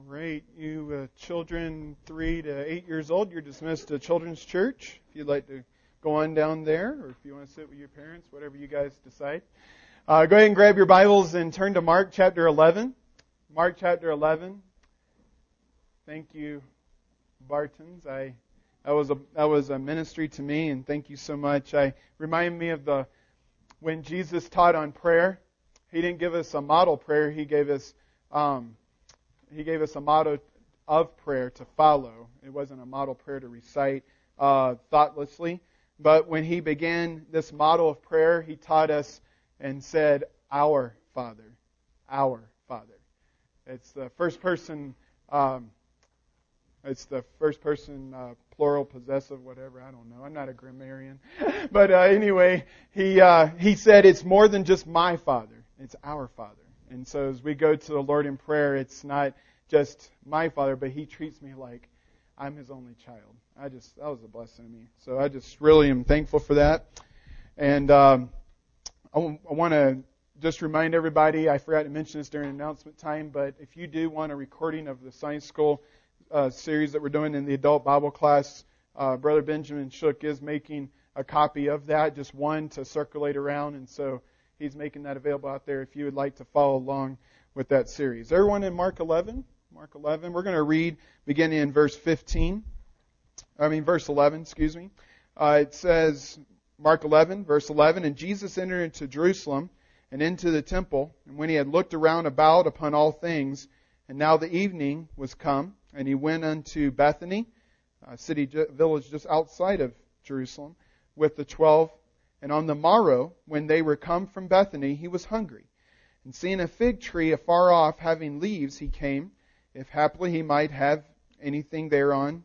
All right, you uh, children three to eight years old, you're dismissed to Children's Church. If you'd like to go on down there, or if you want to sit with your parents, whatever you guys decide. Uh, go ahead and grab your Bibles and turn to Mark chapter 11. Mark chapter 11. Thank you, Bartons. I that was a that was a ministry to me, and thank you so much. I remind me of the when Jesus taught on prayer. He didn't give us a model prayer. He gave us um, he gave us a motto of prayer to follow. It wasn't a model prayer to recite uh, thoughtlessly. But when he began this model of prayer, he taught us and said, Our Father. Our Father. It's the first person, um, it's the first person uh, plural possessive, whatever. I don't know. I'm not a grammarian. but uh, anyway, he, uh, he said, It's more than just my Father, it's our Father. And so as we go to the Lord in prayer, it's not just my father, but he treats me like I'm his only child. I just, that was a blessing to me. So I just really am thankful for that. And um, I, w- I want to just remind everybody, I forgot to mention this during announcement time, but if you do want a recording of the Science School uh, series that we're doing in the adult Bible class, uh, Brother Benjamin Shook is making a copy of that, just one to circulate around. And so he's making that available out there if you would like to follow along with that series. Everyone in Mark 11? Mark 11. We're going to read beginning in verse 15. I mean, verse 11, excuse me. Uh, it says, Mark 11, verse 11, And Jesus entered into Jerusalem and into the temple, and when he had looked around about upon all things, and now the evening was come, and he went unto Bethany, a city village just outside of Jerusalem, with the twelve and on the morrow, when they were come from Bethany, he was hungry. And seeing a fig tree afar off having leaves, he came, if haply he might have anything thereon.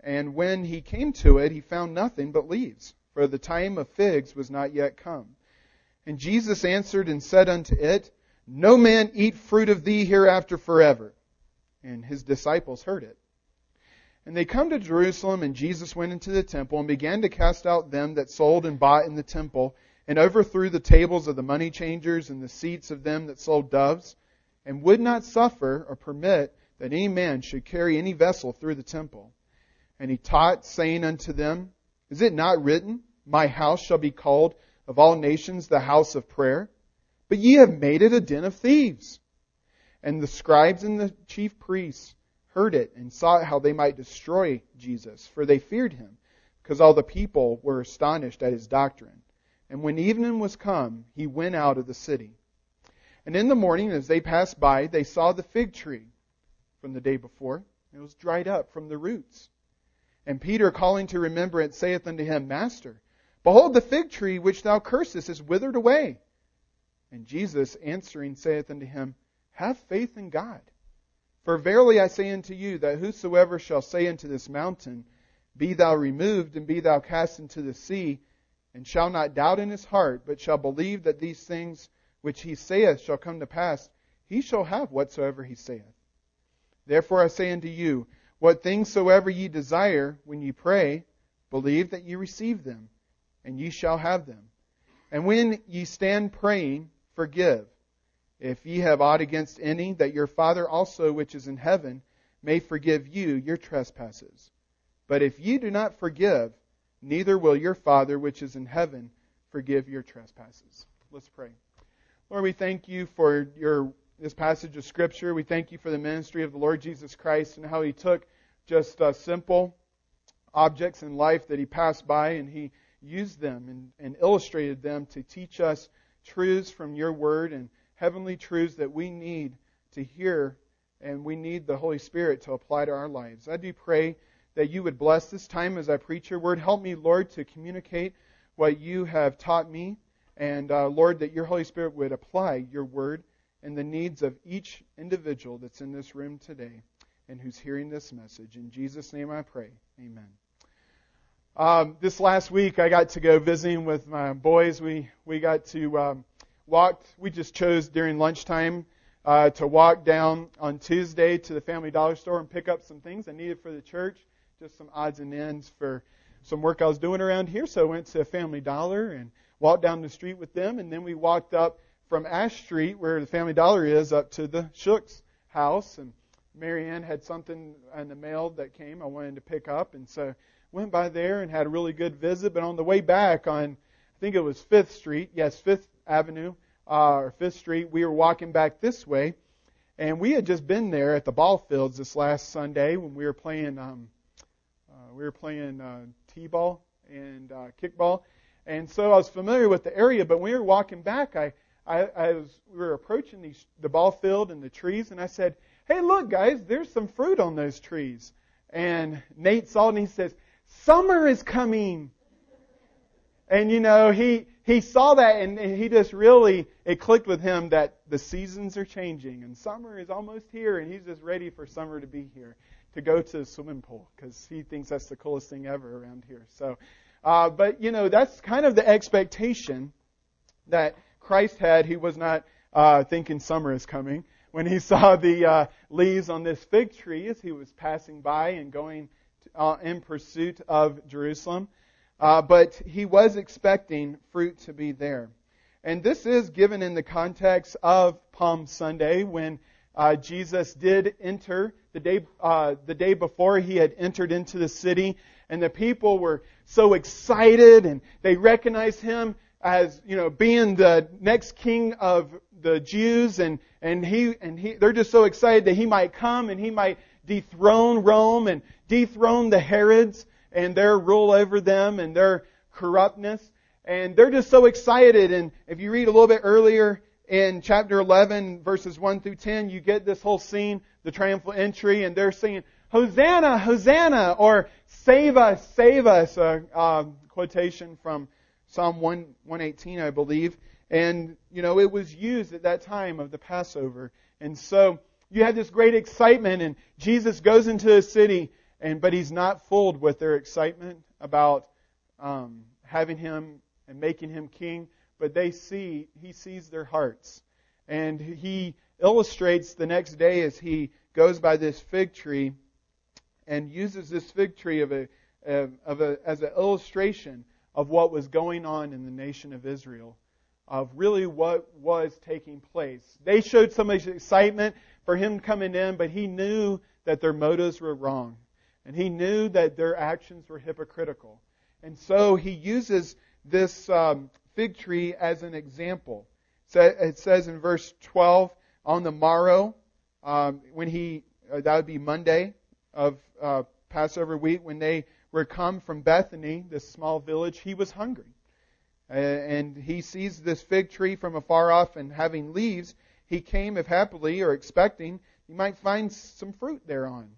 And when he came to it, he found nothing but leaves, for the time of figs was not yet come. And Jesus answered and said unto it, No man eat fruit of thee hereafter forever. And his disciples heard it. And they come to Jerusalem, and Jesus went into the temple and began to cast out them that sold and bought in the temple, and overthrew the tables of the money changers and the seats of them that sold doves, and would not suffer or permit that any man should carry any vessel through the temple. And he taught, saying unto them, Is it not written, My house shall be called of all nations the house of prayer? But ye have made it a den of thieves. And the scribes and the chief priests heard it and sought how they might destroy Jesus, for they feared him, because all the people were astonished at his doctrine. And when evening was come, he went out of the city. And in the morning, as they passed by, they saw the fig tree from the day before. It was dried up from the roots. And Peter, calling to remembrance, saith unto him, Master, behold, the fig tree which thou cursest is withered away. And Jesus answering saith unto him, Have faith in God. For verily I say unto you, that whosoever shall say unto this mountain, Be thou removed, and be thou cast into the sea, and shall not doubt in his heart, but shall believe that these things which he saith shall come to pass, he shall have whatsoever he saith. Therefore I say unto you, what things soever ye desire when ye pray, believe that ye receive them, and ye shall have them. And when ye stand praying, forgive if ye have aught against any, that your Father also which is in heaven may forgive you your trespasses. But if ye do not forgive, neither will your Father which is in heaven forgive your trespasses. Let's pray. Lord, we thank you for your this passage of Scripture. We thank you for the ministry of the Lord Jesus Christ and how he took just uh, simple objects in life that he passed by and he used them and, and illustrated them to teach us truths from your word and heavenly truths that we need to hear and we need the Holy Spirit to apply to our lives. I do pray that you would bless this time as I preach your word. Help me, Lord, to communicate what you have taught me. And uh, Lord, that your Holy Spirit would apply your word and the needs of each individual that's in this room today and who's hearing this message. In Jesus' name I pray. Amen. Um, this last week, I got to go visiting with my boys. We we got to um, walked, we just chose during lunchtime uh, to walk down on Tuesday to the Family Dollar Store and pick up some things I needed for the church, just some odds and ends for some work I was doing around here. So I went to Family Dollar and walked down the street with them, and then we walked up from Ash Street, where the Family Dollar is, up to the Shook's house, and Marianne had something in the mail that came I wanted to pick up, and so went by there and had a really good visit. But on the way back on, I think it was Fifth Street, yes, Fifth Avenue uh, or Fifth Street, we were walking back this way, and we had just been there at the ball fields this last Sunday when we were playing. Um, uh, we were playing uh, t-ball and uh, kickball, and so I was familiar with the area. But when we were walking back, I, I, I was we were approaching these, the ball field and the trees, and I said, "Hey, look, guys, there's some fruit on those trees." And Nate saw it and he says, "Summer is coming." And you know, he he saw that and he just really it clicked with him that the seasons are changing and summer is almost here and he's just ready for summer to be here to go to the swimming pool because he thinks that's the coolest thing ever around here. So, uh, but you know, that's kind of the expectation that Christ had. He was not uh, thinking summer is coming when he saw the uh, leaves on this fig tree as he was passing by and going to, uh, in pursuit of Jerusalem. Uh, but he was expecting fruit to be there. And this is given in the context of Palm Sunday when uh, Jesus did enter the day, uh, the day before he had entered into the city. And the people were so excited and they recognized him as, you know, being the next king of the Jews. And, and he, and he, they're just so excited that he might come and he might dethrone Rome and dethrone the Herods and their rule over them and their corruptness. And they're just so excited. And if you read a little bit earlier in chapter 11, verses 1 through 10, you get this whole scene, the triumphal entry, and they're saying, Hosanna, Hosanna, or save us, save us, a, a quotation from Psalm 1, 118, I believe. And, you know, it was used at that time of the Passover. And so you had this great excitement, and Jesus goes into the city, and but he's not fooled with their excitement about um, having him and making him king. But they see he sees their hearts, and he illustrates the next day as he goes by this fig tree and uses this fig tree of a, of a as an illustration of what was going on in the nation of Israel, of really what was taking place. They showed so much excitement for him coming in, but he knew that their motives were wrong. And he knew that their actions were hypocritical. And so he uses this um, fig tree as an example. It says in verse 12, on the morrow, um, when he, uh, that would be Monday of uh, Passover week, when they were come from Bethany, this small village, he was hungry. And he sees this fig tree from afar off and having leaves, he came, if happily or expecting, he might find some fruit thereon.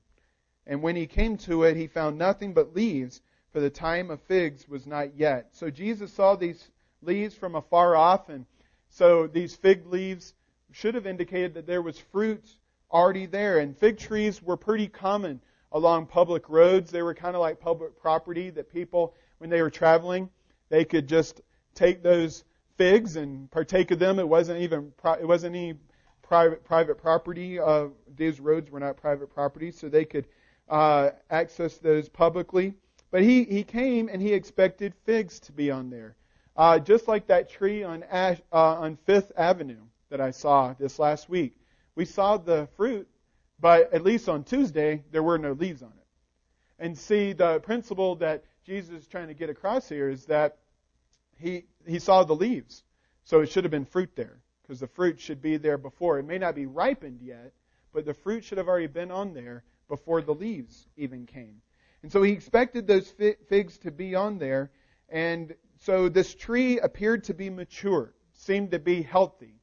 And when he came to it, he found nothing but leaves, for the time of figs was not yet. So Jesus saw these leaves from afar off, and so these fig leaves should have indicated that there was fruit already there. And fig trees were pretty common along public roads. They were kind of like public property that people, when they were traveling, they could just take those figs and partake of them. It wasn't even it wasn't any private private property. Uh, these roads were not private property, so they could uh, access those publicly. But he, he came and he expected figs to be on there. Uh, just like that tree on, Ash, uh, on Fifth Avenue that I saw this last week. We saw the fruit, but at least on Tuesday, there were no leaves on it. And see, the principle that Jesus is trying to get across here is that he, he saw the leaves. So it should have been fruit there, because the fruit should be there before. It may not be ripened yet, but the fruit should have already been on there before the leaves even came. And so he expected those figs to be on there. And so this tree appeared to be mature, seemed to be healthy.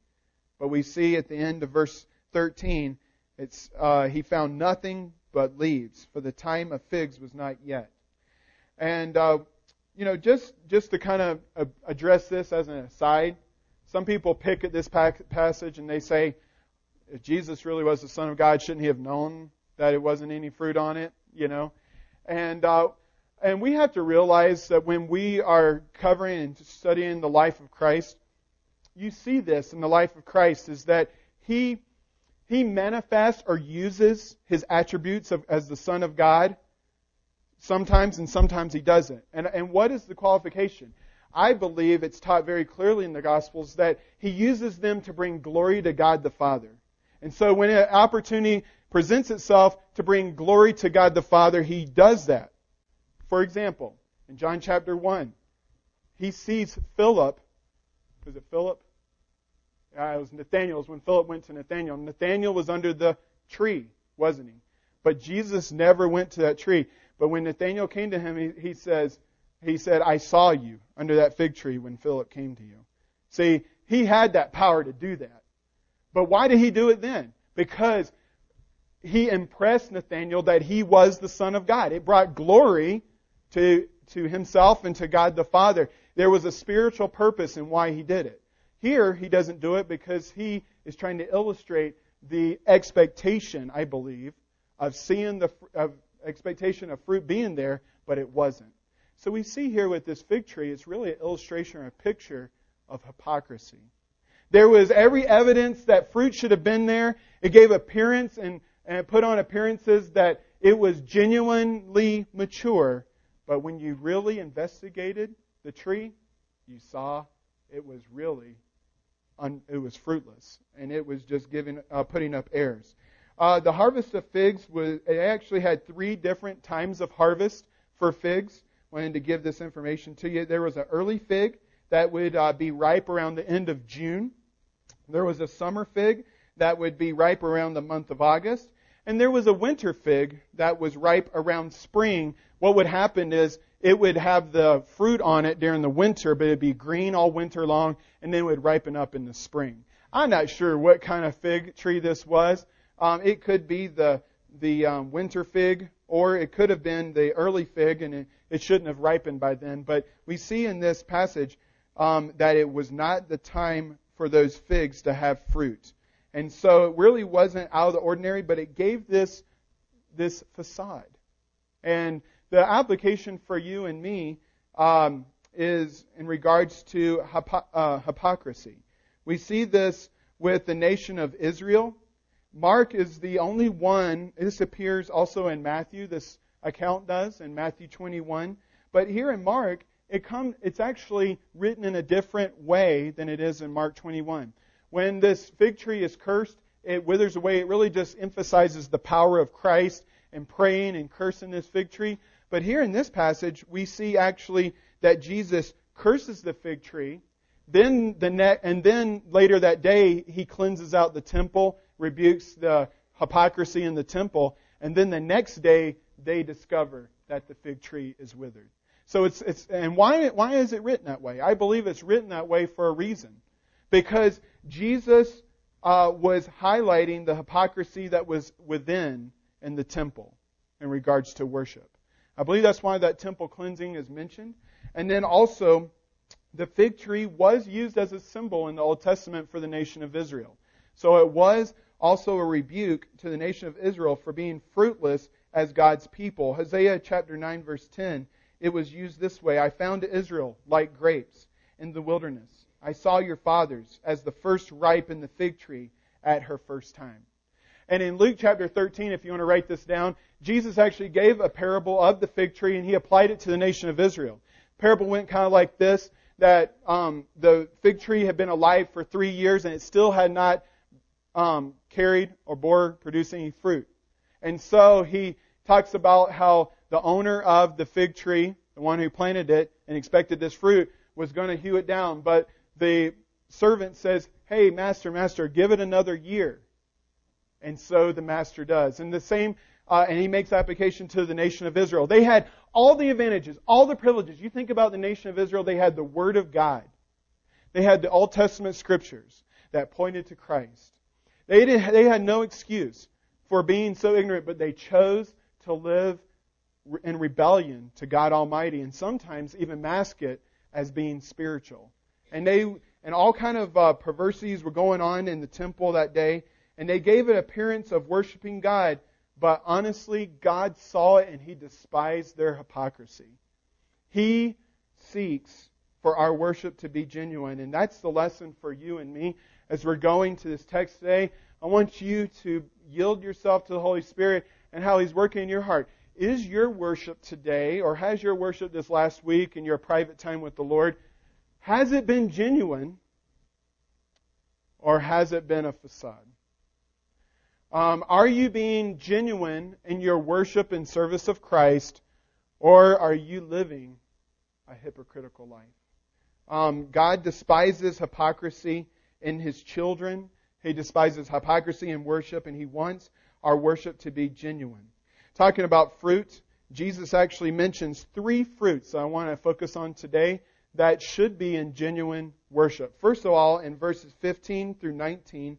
But we see at the end of verse 13, it's, uh, he found nothing but leaves, for the time of figs was not yet. And, uh, you know, just, just to kind of address this as an aside, some people pick at this passage and they say, if Jesus really was the Son of God, shouldn't he have known that it wasn't any fruit on it, you know. And uh, and we have to realize that when we are covering and studying the life of Christ, you see this in the life of Christ is that he he manifests or uses his attributes of, as the Son of God sometimes and sometimes he doesn't. And and what is the qualification? I believe it's taught very clearly in the Gospels that he uses them to bring glory to God the Father. And so when an opportunity presents itself to bring glory to God the Father, he does that. For example, in John chapter 1, he sees Philip. Was it Philip? Uh, it was Nathaniel's when Philip went to Nathaniel. Nathaniel was under the tree, wasn't he? But Jesus never went to that tree. But when Nathaniel came to him, he, he says, he said, I saw you under that fig tree when Philip came to you. See, he had that power to do that. But why did he do it then? Because he impressed Nathaniel that he was the Son of God. It brought glory to, to himself and to God the Father. There was a spiritual purpose in why he did it. Here, he doesn't do it because he is trying to illustrate the expectation, I believe, of seeing the of expectation of fruit being there, but it wasn't. So we see here with this fig tree, it's really an illustration or a picture of hypocrisy. There was every evidence that fruit should have been there. It gave appearance and, and put on appearances that it was genuinely mature. But when you really investigated the tree, you saw it was really un, it was fruitless and it was just giving uh, putting up airs. Uh, the harvest of figs was it actually had three different times of harvest for figs. Wanted to give this information to you. There was an early fig that would uh, be ripe around the end of June. There was a summer fig that would be ripe around the month of August. And there was a winter fig that was ripe around spring. What would happen is it would have the fruit on it during the winter, but it'd be green all winter long, and then it would ripen up in the spring. I'm not sure what kind of fig tree this was. Um, it could be the the um, winter fig, or it could have been the early fig, and it, it shouldn't have ripened by then. But we see in this passage um, that it was not the time for those figs to have fruit. And so it really wasn't out of the ordinary, but it gave this, this facade. And the application for you and me um, is in regards to hypo- uh, hypocrisy. We see this with the nation of Israel. Mark is the only one, this appears also in Matthew, this account does in Matthew 21. But here in Mark, it come, it's actually written in a different way than it is in Mark 21. When this fig tree is cursed, it withers away. It really just emphasizes the power of Christ and praying and cursing this fig tree. But here in this passage, we see actually that Jesus curses the fig tree. Then the ne- and then later that day, he cleanses out the temple, rebukes the hypocrisy in the temple, and then the next day they discover that the fig tree is withered. So it's, it's, and why, why is it written that way? I believe it's written that way for a reason. Because Jesus uh, was highlighting the hypocrisy that was within in the temple in regards to worship. I believe that's why that temple cleansing is mentioned. And then also, the fig tree was used as a symbol in the Old Testament for the nation of Israel. So it was also a rebuke to the nation of Israel for being fruitless as God's people. Hosea chapter 9 verse 10 it was used this way I found Israel like grapes in the wilderness. I saw your fathers as the first ripe in the fig tree at her first time. And in Luke chapter 13, if you want to write this down, Jesus actually gave a parable of the fig tree and he applied it to the nation of Israel. The parable went kind of like this that um, the fig tree had been alive for three years and it still had not um, carried or bore produce any fruit. And so he talks about how the owner of the fig tree, the one who planted it and expected this fruit, was going to hew it down. But the servant says, Hey, master, master, give it another year. And so the master does. And the same, uh, and he makes application to the nation of Israel. They had all the advantages, all the privileges. You think about the nation of Israel, they had the Word of God. They had the Old Testament scriptures that pointed to Christ. They, did, they had no excuse for being so ignorant, but they chose to live in rebellion to God Almighty, and sometimes even mask it as being spiritual. And they and all kind of uh, perversities were going on in the temple that day, and they gave an appearance of worshiping God, but honestly, God saw it and He despised their hypocrisy. He seeks for our worship to be genuine, and that's the lesson for you and me as we're going to this text today. I want you to yield yourself to the Holy Spirit and how He's working in your heart. Is your worship today, or has your worship this last week in your private time with the Lord, has it been genuine, or has it been a facade? Um, are you being genuine in your worship and service of Christ, or are you living a hypocritical life? Um, God despises hypocrisy in His children. He despises hypocrisy in worship, and He wants our worship to be genuine. Talking about fruit, Jesus actually mentions three fruits I want to focus on today that should be in genuine worship. First of all, in verses 15 through 19,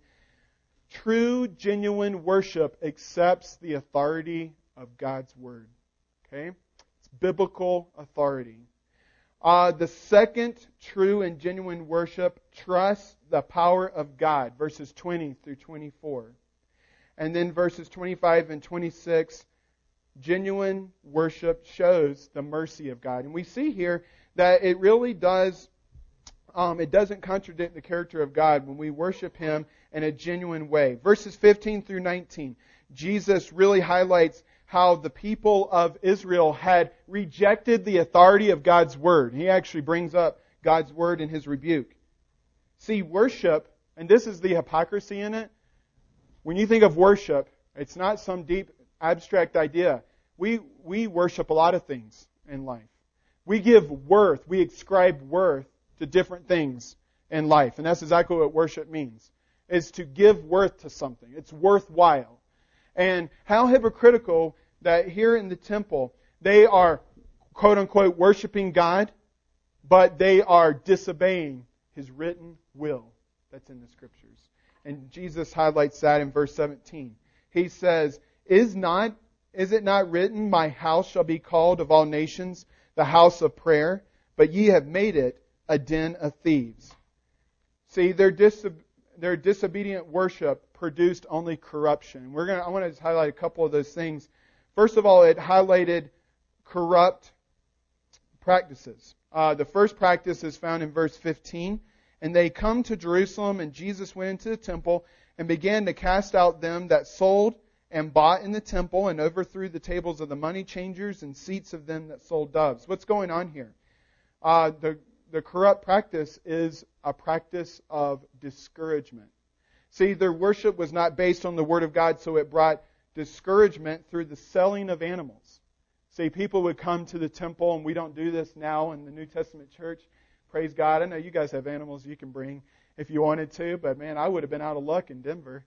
true, genuine worship accepts the authority of God's Word. Okay? It's biblical authority. Uh, the second true and genuine worship trusts the power of God, verses 20 through 24. And then verses 25 and 26, genuine worship shows the mercy of God. And we see here that it really does, um, it doesn't contradict the character of God when we worship Him in a genuine way. Verses 15 through 19, Jesus really highlights how the people of Israel had rejected the authority of God's Word. He actually brings up God's Word in His rebuke. See, worship, and this is the hypocrisy in it, when you think of worship, it's not some deep abstract idea. We, we worship a lot of things in life. We give worth, we ascribe worth to different things in life. And that's exactly what worship means. Is to give worth to something. It's worthwhile. And how hypocritical that here in the temple, they are quote unquote worshiping God, but they are disobeying His written will that's in the scriptures. And Jesus highlights that in verse 17. He says, Is not, is it not written, My house shall be called of all nations the house of prayer, but ye have made it a den of thieves. See, their, disob- their disobedient worship produced only corruption. We're gonna, I want to highlight a couple of those things. First of all, it highlighted corrupt practices. Uh, the first practice is found in verse 15. And they come to Jerusalem, and Jesus went into the temple and began to cast out them that sold and bought in the temple and overthrew the tables of the money changers and seats of them that sold doves. What's going on here? Uh, the, the corrupt practice is a practice of discouragement. See, their worship was not based on the Word of God, so it brought discouragement through the selling of animals. See, people would come to the temple, and we don't do this now in the New Testament church. Praise God. I know you guys have animals you can bring if you wanted to, but man, I would have been out of luck in Denver.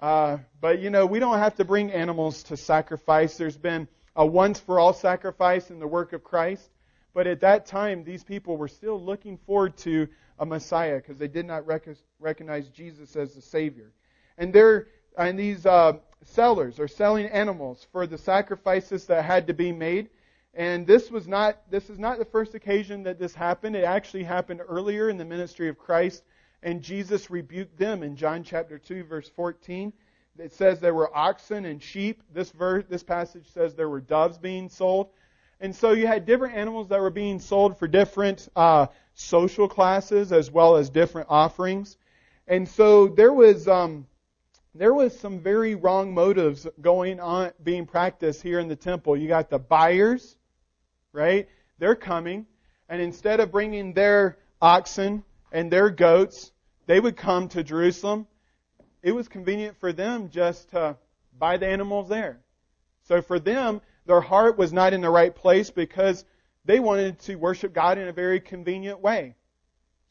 Uh, but you know, we don't have to bring animals to sacrifice. There's been a once for all sacrifice in the work of Christ. But at that time, these people were still looking forward to a Messiah because they did not rec- recognize Jesus as the Savior. And they're, and these uh, sellers are selling animals for the sacrifices that had to be made. And this was not, this is not the first occasion that this happened. It actually happened earlier in the ministry of Christ and Jesus rebuked them in John chapter 2 verse 14. It says there were oxen and sheep. This verse, this passage says there were doves being sold. And so you had different animals that were being sold for different uh, social classes as well as different offerings. And so there was um, there was some very wrong motives going on being practiced here in the temple. You got the buyers, right? They're coming, and instead of bringing their oxen and their goats, they would come to Jerusalem. It was convenient for them just to buy the animals there. So for them, their heart was not in the right place because they wanted to worship God in a very convenient way.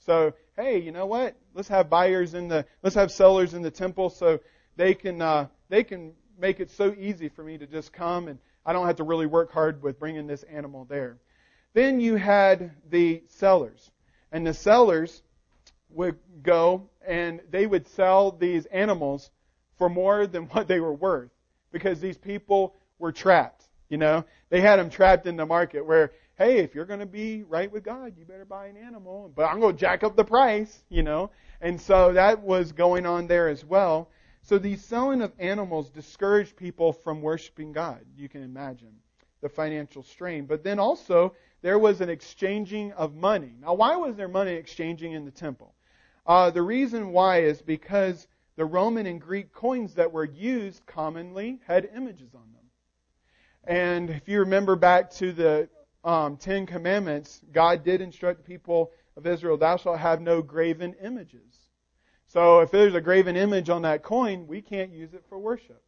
So, hey, you know what? Let's have buyers in the, let's have sellers in the temple so they can, uh, they can make it so easy for me to just come and I don't have to really work hard with bringing this animal there. Then you had the sellers. And the sellers, would go and they would sell these animals for more than what they were worth because these people were trapped. You know, they had them trapped in the market where, hey, if you're going to be right with God, you better buy an animal, but I'm going to jack up the price, you know. And so that was going on there as well. So the selling of animals discouraged people from worshiping God. You can imagine the financial strain. But then also, there was an exchanging of money. Now, why was there money exchanging in the temple? Uh, the reason why is because the Roman and Greek coins that were used commonly had images on them. And if you remember back to the um, Ten Commandments, God did instruct the people of Israel, thou shalt have no graven images. So if there's a graven image on that coin, we can't use it for worship.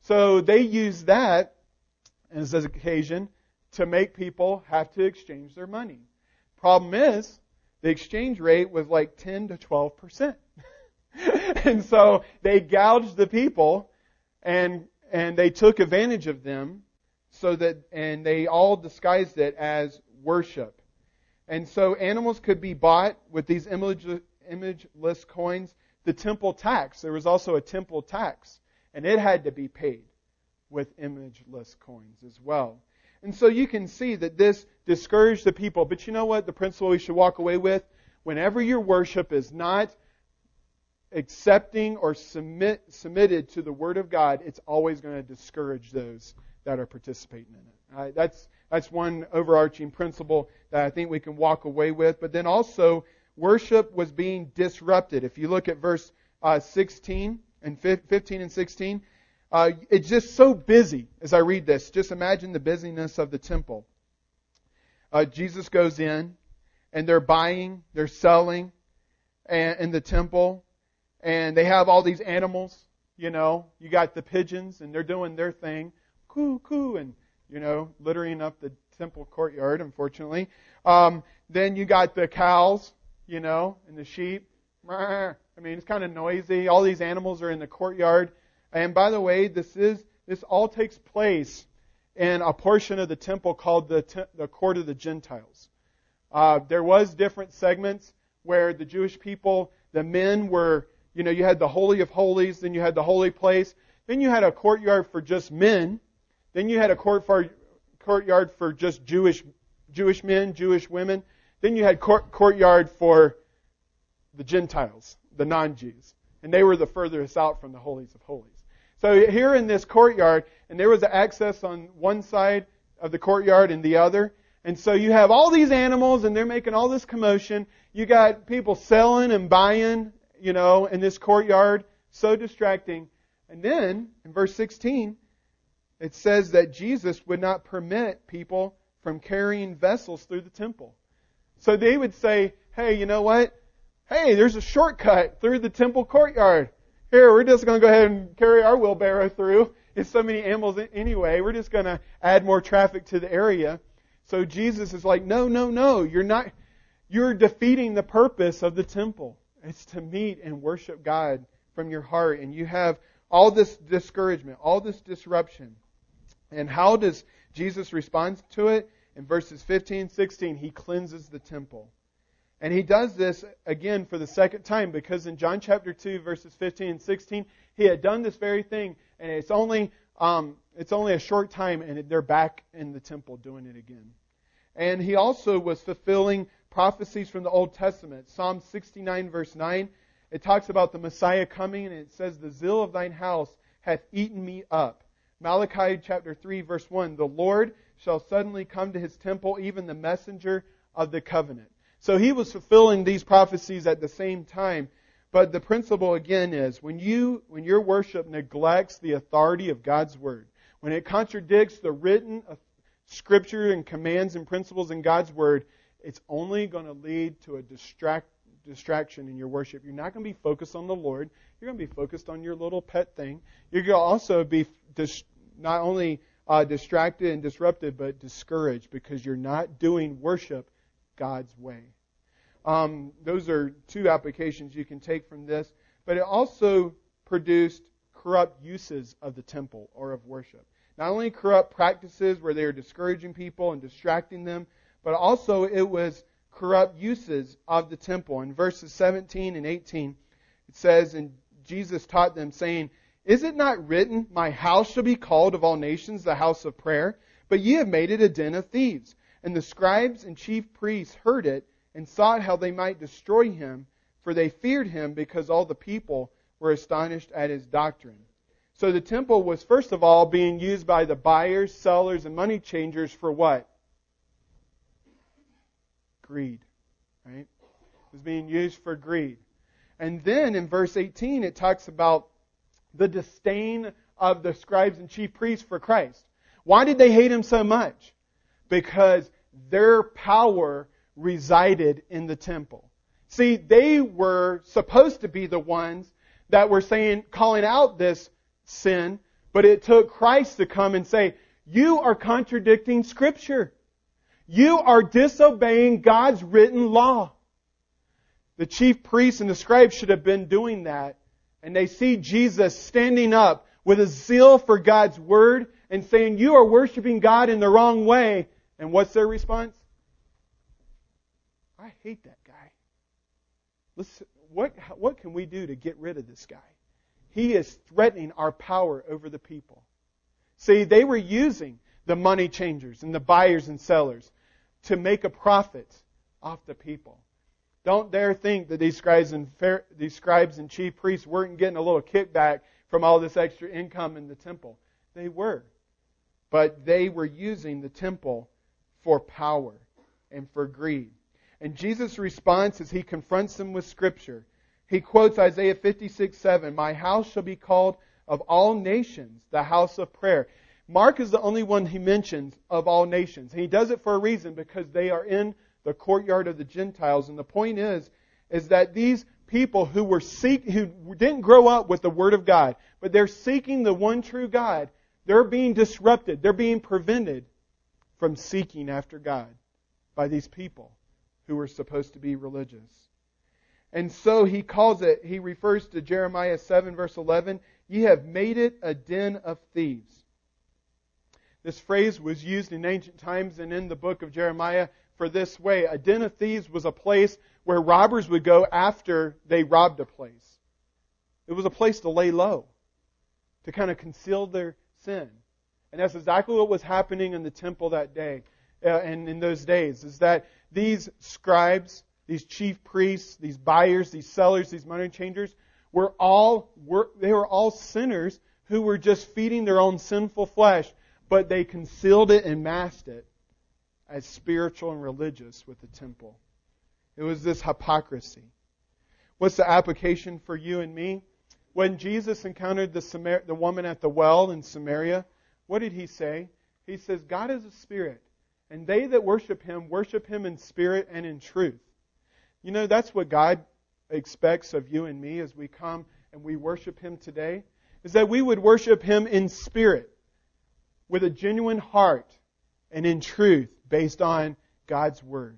So they use that as an occasion to make people have to exchange their money. Problem is, the exchange rate was like 10 to 12 percent. and so they gouged the people and and they took advantage of them so that and they all disguised it as worship. And so animals could be bought with these image, imageless coins. The temple tax, there was also a temple tax, and it had to be paid with imageless coins as well. And so you can see that this discouraged the people. But you know what? The principle we should walk away with? Whenever your worship is not accepting or submit, submitted to the Word of God, it's always going to discourage those that are participating in it. Right? That's, that's one overarching principle that I think we can walk away with. But then also, worship was being disrupted. If you look at verse uh, 16 and 15 and 16, uh, it's just so busy as I read this. Just imagine the busyness of the temple. Uh, Jesus goes in, and they're buying, they're selling, and in the temple, and they have all these animals. You know, you got the pigeons, and they're doing their thing, coo coo, and you know, littering up the temple courtyard. Unfortunately, um, then you got the cows, you know, and the sheep. I mean, it's kind of noisy. All these animals are in the courtyard. And by the way, this is this all takes place in a portion of the temple called the, te- the court of the Gentiles. Uh, there was different segments where the Jewish people, the men were, you know, you had the holy of holies, then you had the holy place, then you had a courtyard for just men, then you had a court for, courtyard for just Jewish Jewish men, Jewish women, then you had court, courtyard for the Gentiles, the non-Jews, and they were the furthest out from the holies of holies. So here in this courtyard, and there was access on one side of the courtyard and the other. And so you have all these animals and they're making all this commotion. You got people selling and buying, you know, in this courtyard. So distracting. And then in verse 16, it says that Jesus would not permit people from carrying vessels through the temple. So they would say, hey, you know what? Hey, there's a shortcut through the temple courtyard. Here, we're just going to go ahead and carry our wheelbarrow through. It's so many animals anyway. We're just going to add more traffic to the area. So Jesus is like, no, no, no. You're not, you're defeating the purpose of the temple. It's to meet and worship God from your heart. And you have all this discouragement, all this disruption. And how does Jesus respond to it? In verses 15 16, he cleanses the temple. And he does this again for the second time because in John chapter 2, verses 15 and 16, he had done this very thing, and it's only, um, it's only a short time, and they're back in the temple doing it again. And he also was fulfilling prophecies from the Old Testament. Psalm 69, verse 9, it talks about the Messiah coming, and it says, The zeal of thine house hath eaten me up. Malachi chapter 3, verse 1, The Lord shall suddenly come to his temple, even the messenger of the covenant. So he was fulfilling these prophecies at the same time. But the principle again is when you when your worship neglects the authority of God's word, when it contradicts the written scripture and commands and principles in God's word, it's only going to lead to a distract, distraction in your worship. You're not going to be focused on the Lord. You're going to be focused on your little pet thing. You're going to also be dis- not only uh, distracted and disrupted, but discouraged because you're not doing worship God's way. Um, those are two applications you can take from this. But it also produced corrupt uses of the temple or of worship. Not only corrupt practices where they were discouraging people and distracting them, but also it was corrupt uses of the temple. In verses 17 and 18, it says, And Jesus taught them, saying, Is it not written, My house shall be called of all nations the house of prayer? But ye have made it a den of thieves. And the scribes and chief priests heard it and sought how they might destroy him, for they feared him because all the people were astonished at his doctrine. So the temple was first of all being used by the buyers, sellers, and money changers for what? Greed. Right? It was being used for greed. And then in verse 18 it talks about the disdain of the scribes and chief priests for Christ. Why did they hate him so much? Because their power resided in the temple. See, they were supposed to be the ones that were saying, calling out this sin, but it took Christ to come and say, you are contradicting scripture. You are disobeying God's written law. The chief priests and the scribes should have been doing that. And they see Jesus standing up with a zeal for God's word and saying, you are worshiping God in the wrong way. And what's their response? I hate that guy. What, what can we do to get rid of this guy? He is threatening our power over the people. See, they were using the money changers and the buyers and sellers to make a profit off the people. Don't dare think that these scribes and these scribes and chief priests weren't getting a little kickback from all this extra income in the temple. They were. But they were using the temple for power and for greed. And Jesus' response as he confronts them with scripture, he quotes Isaiah 56, 7, My house shall be called of all nations the house of prayer. Mark is the only one he mentions of all nations. He does it for a reason because they are in the courtyard of the Gentiles. And the point is, is that these people who were seek, who didn't grow up with the Word of God, but they're seeking the one true God, they're being disrupted. They're being prevented from seeking after God by these people who were supposed to be religious. And so he calls it, he refers to Jeremiah 7 verse 11, ye have made it a den of thieves. This phrase was used in ancient times and in the book of Jeremiah for this way. A den of thieves was a place where robbers would go after they robbed a place. It was a place to lay low, to kind of conceal their sin. And that's exactly what was happening in the temple that day uh, and in those days, is that these scribes, these chief priests, these buyers, these sellers, these money changers, were all were, they were all sinners who were just feeding their own sinful flesh, but they concealed it and masked it as spiritual and religious with the temple. It was this hypocrisy. What's the application for you and me? When Jesus encountered the, Samar- the woman at the well in Samaria, what did he say? He says, God is a spirit, and they that worship him worship him in spirit and in truth. You know, that's what God expects of you and me as we come and we worship him today, is that we would worship him in spirit, with a genuine heart, and in truth, based on God's word.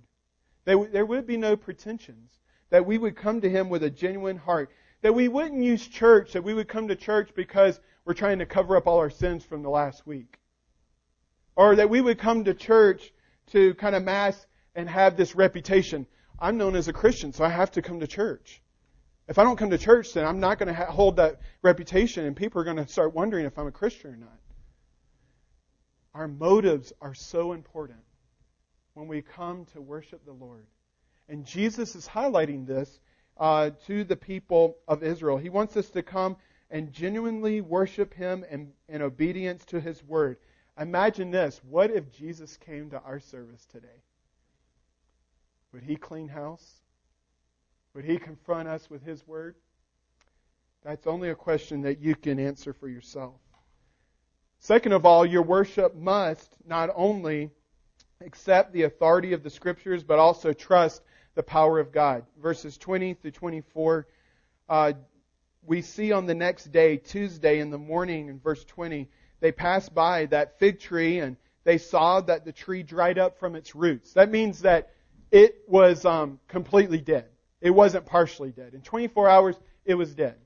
There would be no pretensions. That we would come to him with a genuine heart. That we wouldn't use church, that we would come to church because we're trying to cover up all our sins from the last week. Or that we would come to church to kind of mask and have this reputation. I'm known as a Christian, so I have to come to church. If I don't come to church, then I'm not going to ha- hold that reputation, and people are going to start wondering if I'm a Christian or not. Our motives are so important when we come to worship the Lord. And Jesus is highlighting this uh, to the people of Israel. He wants us to come and genuinely worship Him in, in obedience to His Word. Imagine this. What if Jesus came to our service today? Would He clean house? Would He confront us with His Word? That's only a question that you can answer for yourself. Second of all, your worship must not only accept the authority of the Scriptures, but also trust the power of God. Verses 20 through 24, uh, we see on the next day, Tuesday in the morning, in verse 20, they passed by that fig tree and they saw that the tree dried up from its roots. That means that it was um, completely dead. It wasn't partially dead. In 24 hours, it was dead.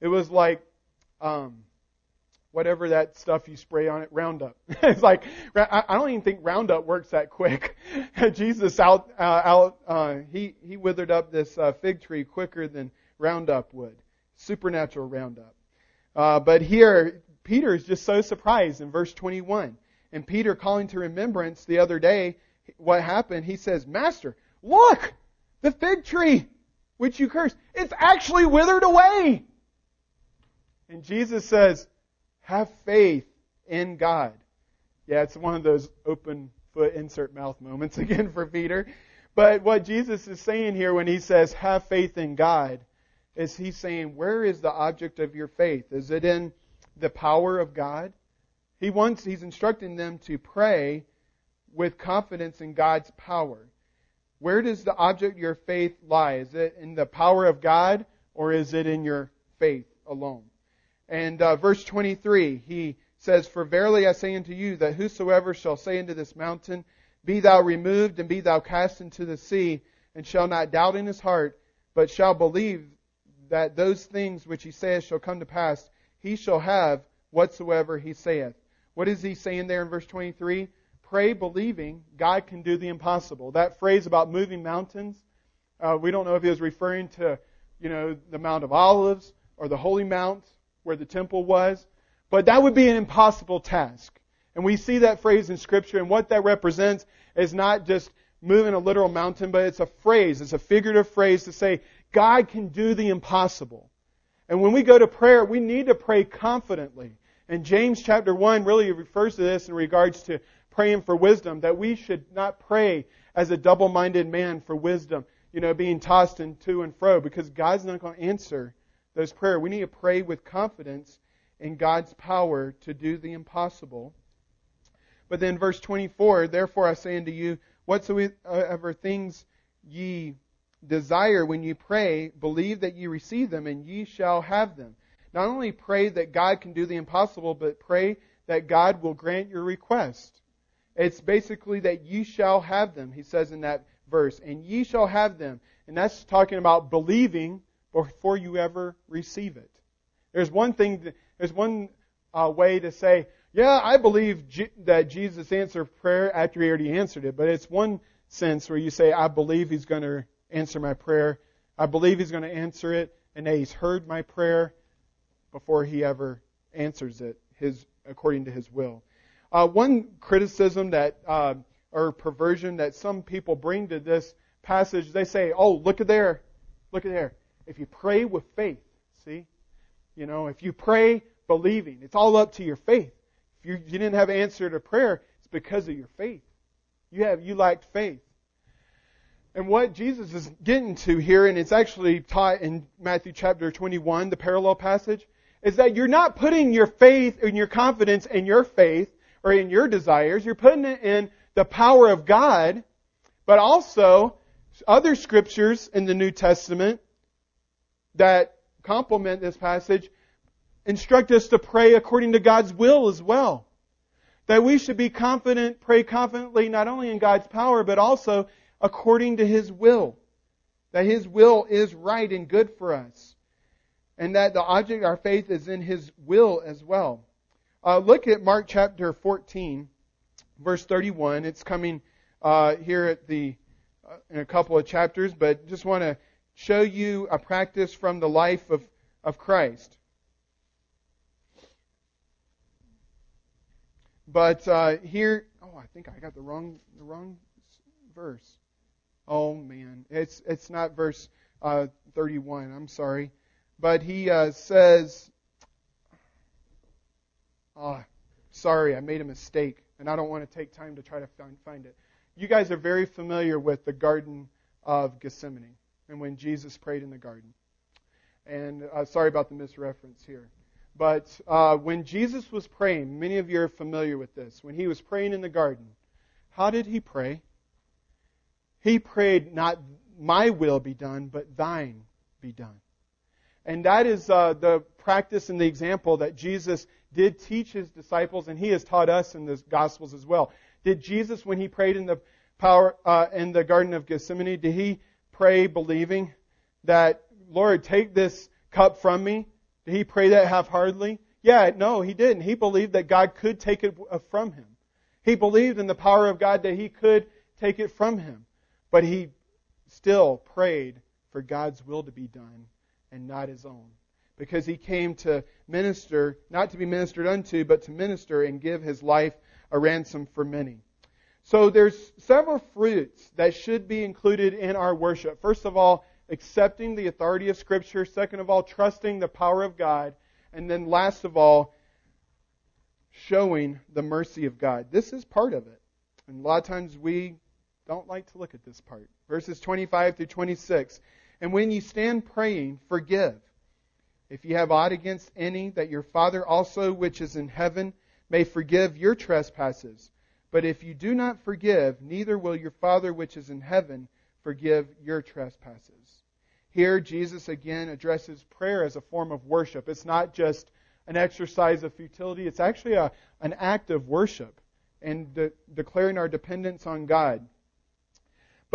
It was like um, whatever that stuff you spray on it, Roundup. it's like I don't even think Roundup works that quick. Jesus out uh, out uh, he he withered up this uh, fig tree quicker than Roundup would, supernatural Roundup. Uh, but here Peter is just so surprised in verse 21, and Peter calling to remembrance the other day what happened. He says, "Master, look, the fig tree which you cursed, it's actually withered away." And Jesus says, have faith in God. Yeah, it's one of those open foot insert mouth moments again for Peter. But what Jesus is saying here when he says have faith in God is he saying where is the object of your faith? Is it in the power of God? He wants he's instructing them to pray with confidence in God's power. where does the object of your faith lie? Is it in the power of God or is it in your faith alone? And uh, verse 23, he says, For verily I say unto you that whosoever shall say unto this mountain, Be thou removed and be thou cast into the sea, and shall not doubt in his heart, but shall believe that those things which he saith shall come to pass, he shall have whatsoever he saith. What is he saying there in verse 23? Pray believing God can do the impossible. That phrase about moving mountains, uh, we don't know if he was referring to, you know, the Mount of Olives or the Holy Mount where the temple was, but that would be an impossible task. And we see that phrase in Scripture, and what that represents is not just moving a literal mountain, but it's a phrase, it's a figurative phrase to say God can do the impossible. And when we go to prayer, we need to pray confidently. And James chapter 1 really refers to this in regards to praying for wisdom, that we should not pray as a double minded man for wisdom, you know, being tossed in to and fro, because God's not going to answer those prayers. We need to pray with confidence in God's power to do the impossible. But then verse 24, therefore I say unto you, whatsoever things ye desire when you pray, believe that you receive them, and ye shall have them. Not only pray that God can do the impossible, but pray that God will grant your request. It's basically that ye shall have them, he says in that verse, and ye shall have them. And that's talking about believing before you ever receive it. There's one thing, there's one uh, way to say, yeah, I believe G- that Jesus answered prayer after he already answered it, but it's one sense where you say, I believe he's going to answer my prayer. I believe he's going to answer it, and that he's heard my prayer, before he ever answers it his, according to his will. Uh, one criticism that, uh, or perversion that some people bring to this passage, they say, oh, look at there. Look at there. If you pray with faith, see? You know, if you pray believing, it's all up to your faith. If you, you didn't have an answer to prayer, it's because of your faith. You have, you lacked faith. And what Jesus is getting to here, and it's actually taught in Matthew chapter 21, the parallel passage, is that you're not putting your faith and your confidence in your faith or in your desires. You're putting it in the power of God, but also other scriptures in the New Testament that complement this passage instruct us to pray according to God's will as well. That we should be confident, pray confidently not only in God's power, but also according to His will. That His will is right and good for us and that the object of our faith is in His will as well. Uh, look at Mark chapter 14, verse 31. It's coming uh, here at the uh, in a couple of chapters, but just want to show you a practice from the life of, of Christ. But uh, here, oh, I think I got the wrong the wrong verse. Oh man, it's it's not verse uh, 31. I'm sorry but he uh, says, oh, sorry, I made a mistake, and I don't want to take time to try to find, find it. You guys are very familiar with the Garden of Gethsemane and when Jesus prayed in the garden. And uh, sorry about the misreference here. But uh, when Jesus was praying, many of you are familiar with this. When he was praying in the garden, how did he pray? He prayed, Not my will be done, but thine be done. And that is uh, the practice and the example that Jesus did teach his disciples, and he has taught us in the Gospels as well. Did Jesus, when he prayed in the power uh, in the Garden of Gethsemane, did he pray believing that Lord, take this cup from me? Did he pray that half-heartedly? Yeah, no, he didn't. He believed that God could take it uh, from him. He believed in the power of God that he could take it from him. But he still prayed for God's will to be done and not his own. Because he came to minister, not to be ministered unto, but to minister and give his life a ransom for many. So there's several fruits that should be included in our worship. First of all, accepting the authority of Scripture. Second of all, trusting the power of God. And then last of all, showing the mercy of God. This is part of it. And a lot of times we don't like to look at this part. Verses 25 through 26. And when you stand praying, forgive. If you have aught against any, that your Father also which is in heaven may forgive your trespasses. But if you do not forgive, neither will your Father which is in heaven forgive your trespasses. Here, Jesus again addresses prayer as a form of worship. It's not just an exercise of futility, it's actually a, an act of worship and de- declaring our dependence on God.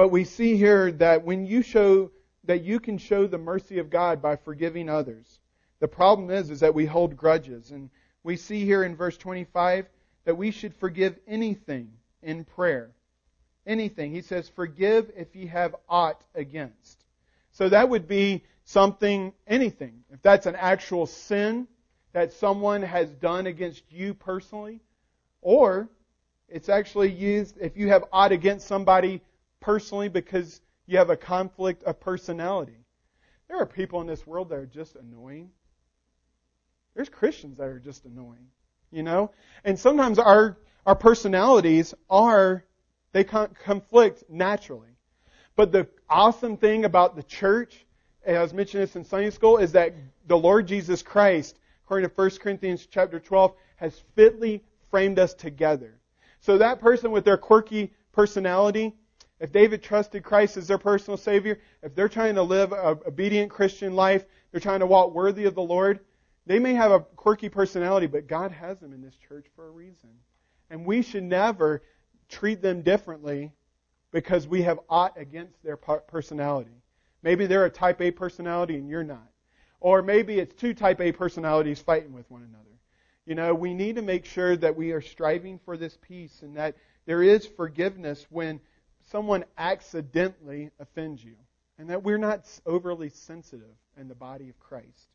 But we see here that when you show that you can show the mercy of God by forgiving others. The problem is is that we hold grudges and we see here in verse 25 that we should forgive anything in prayer. Anything. He says, Forgive if ye have aught against. So that would be something, anything. If that's an actual sin that someone has done against you personally, or it's actually used if you have aught against somebody personally because you have a conflict of personality. There are people in this world that are just annoying. There's Christians that are just annoying, you know? And sometimes our, our personalities are, they conflict naturally. But the awesome thing about the church, as mentioning this in Sunday school, is that the Lord Jesus Christ, according to 1 Corinthians chapter 12, has fitly framed us together. So that person with their quirky personality, if David trusted Christ as their personal Savior, if they're trying to live an obedient Christian life, they're trying to walk worthy of the Lord, they may have a quirky personality, but God has them in this church for a reason. And we should never treat them differently because we have aught against their personality. Maybe they're a type A personality and you're not. Or maybe it's two type A personalities fighting with one another. You know, we need to make sure that we are striving for this peace and that there is forgiveness when someone accidentally offends you, and that we're not overly sensitive in the body of Christ.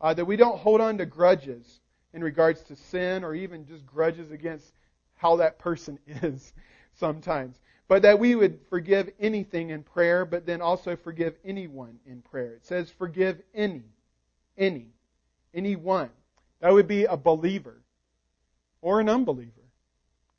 Uh, that we don't hold on to grudges in regards to sin or even just grudges against how that person is sometimes. But that we would forgive anything in prayer, but then also forgive anyone in prayer. It says forgive any, any, anyone. That would be a believer or an unbeliever.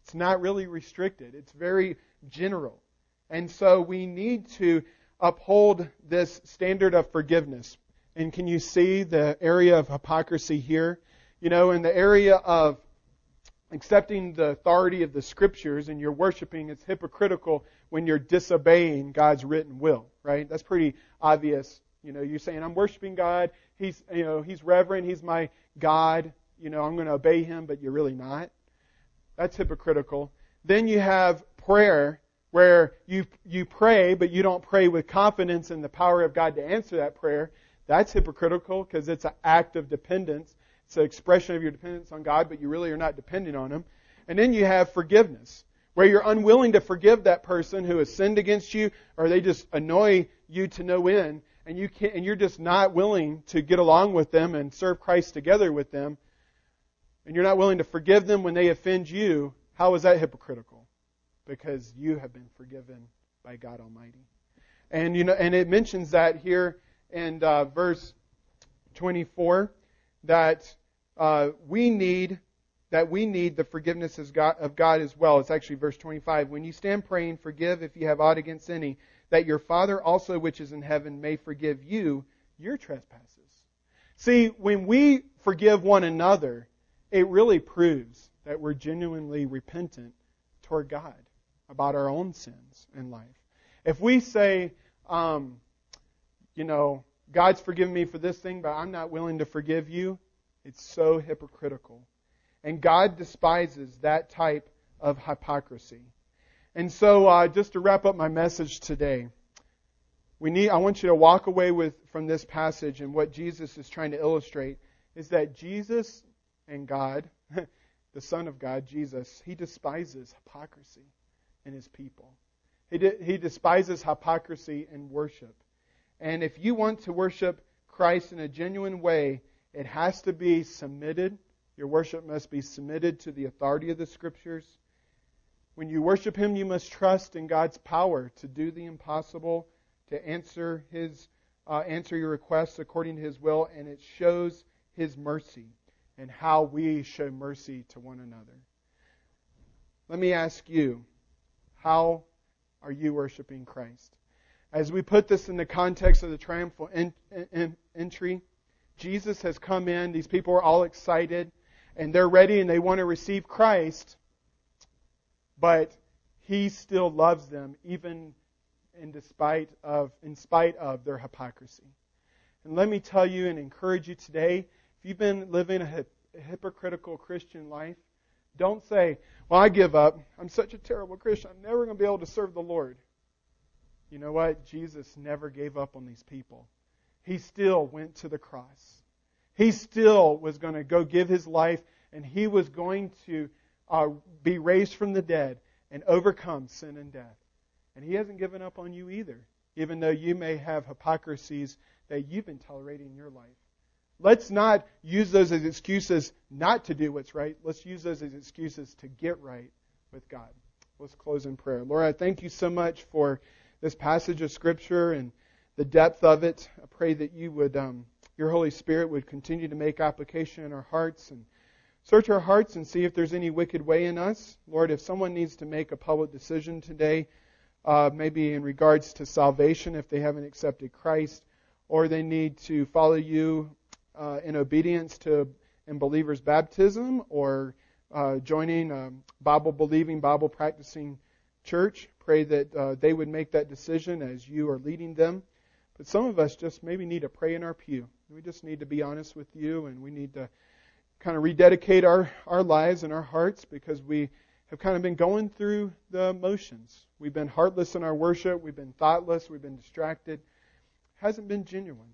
It's not really restricted. It's very general. And so we need to uphold this standard of forgiveness. And can you see the area of hypocrisy here? You know, in the area of accepting the authority of the scriptures and you're worshiping, it's hypocritical when you're disobeying God's written will, right? That's pretty obvious. You know, you're saying, I'm worshiping God. He's, you know, He's reverent. He's my God. You know, I'm going to obey Him, but you're really not. That's hypocritical. Then you have prayer where you, you pray, but you don't pray with confidence in the power of God to answer that prayer, that's hypocritical because it's an act of dependence. It's an expression of your dependence on God, but you really are not depending on Him. And then you have forgiveness, where you're unwilling to forgive that person who has sinned against you, or they just annoy you to no end, and you can't, and you're just not willing to get along with them and serve Christ together with them, and you're not willing to forgive them when they offend you. How is that hypocritical? Because you have been forgiven by God Almighty. And you know, and it mentions that here in uh, verse 24 that uh, we need that we need the forgiveness of God, of God as well. It's actually verse 25. When you stand praying, forgive if you have aught against any, that your Father also which is in heaven may forgive you your trespasses. See, when we forgive one another, it really proves that we're genuinely repentant toward God about our own sins in life. If we say, um, you know, God's forgiven me for this thing, but I'm not willing to forgive you, it's so hypocritical. And God despises that type of hypocrisy. And so, uh, just to wrap up my message today, we need, I want you to walk away with, from this passage and what Jesus is trying to illustrate is that Jesus and God, the Son of God, Jesus, He despises hypocrisy in his people. He, de- he despises hypocrisy and worship. And if you want to worship Christ in a genuine way, it has to be submitted. Your worship must be submitted to the authority of the Scriptures. When you worship Him, you must trust in God's power to do the impossible, to answer His uh, answer your requests according to His will, and it shows His mercy and how we show mercy to one another. Let me ask you how are you worshiping Christ? As we put this in the context of the triumphal en- en- entry, Jesus has come in. These people are all excited and they're ready and they want to receive Christ, but he still loves them even in despite of in spite of their hypocrisy. And let me tell you and encourage you today, if you've been living a, hypocritical Christian life, don't say, "Well, I give up. I'm such a terrible Christian. I'm never going to be able to serve the Lord." You know what? Jesus never gave up on these people. He still went to the cross. He still was going to go give his life, and he was going to uh, be raised from the dead and overcome sin and death. And He hasn't given up on you either, even though you may have hypocrisies that you've been tolerating in your life. Let's not use those as excuses not to do what's right. Let's use those as excuses to get right with God. Let's close in prayer. Lord, I thank you so much for this passage of Scripture and the depth of it. I pray that you would, um, your Holy Spirit would continue to make application in our hearts and search our hearts and see if there's any wicked way in us. Lord, if someone needs to make a public decision today, uh, maybe in regards to salvation if they haven't accepted Christ, or they need to follow you uh, in obedience to in believers' baptism, or uh, joining a Bible believing, Bible practicing church. Pray that uh, they would make that decision as you are leading them. But some of us just maybe need to pray in our pew. We just need to be honest with you, and we need to kind of rededicate our, our lives and our hearts because we have kind of been going through the motions. We've been heartless in our worship. We've been thoughtless. We've been distracted. It hasn't been genuine.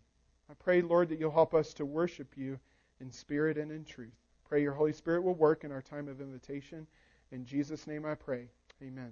I pray, Lord, that you'll help us to worship you in spirit and in truth. Pray your Holy Spirit will work in our time of invitation. In Jesus' name I pray. Amen.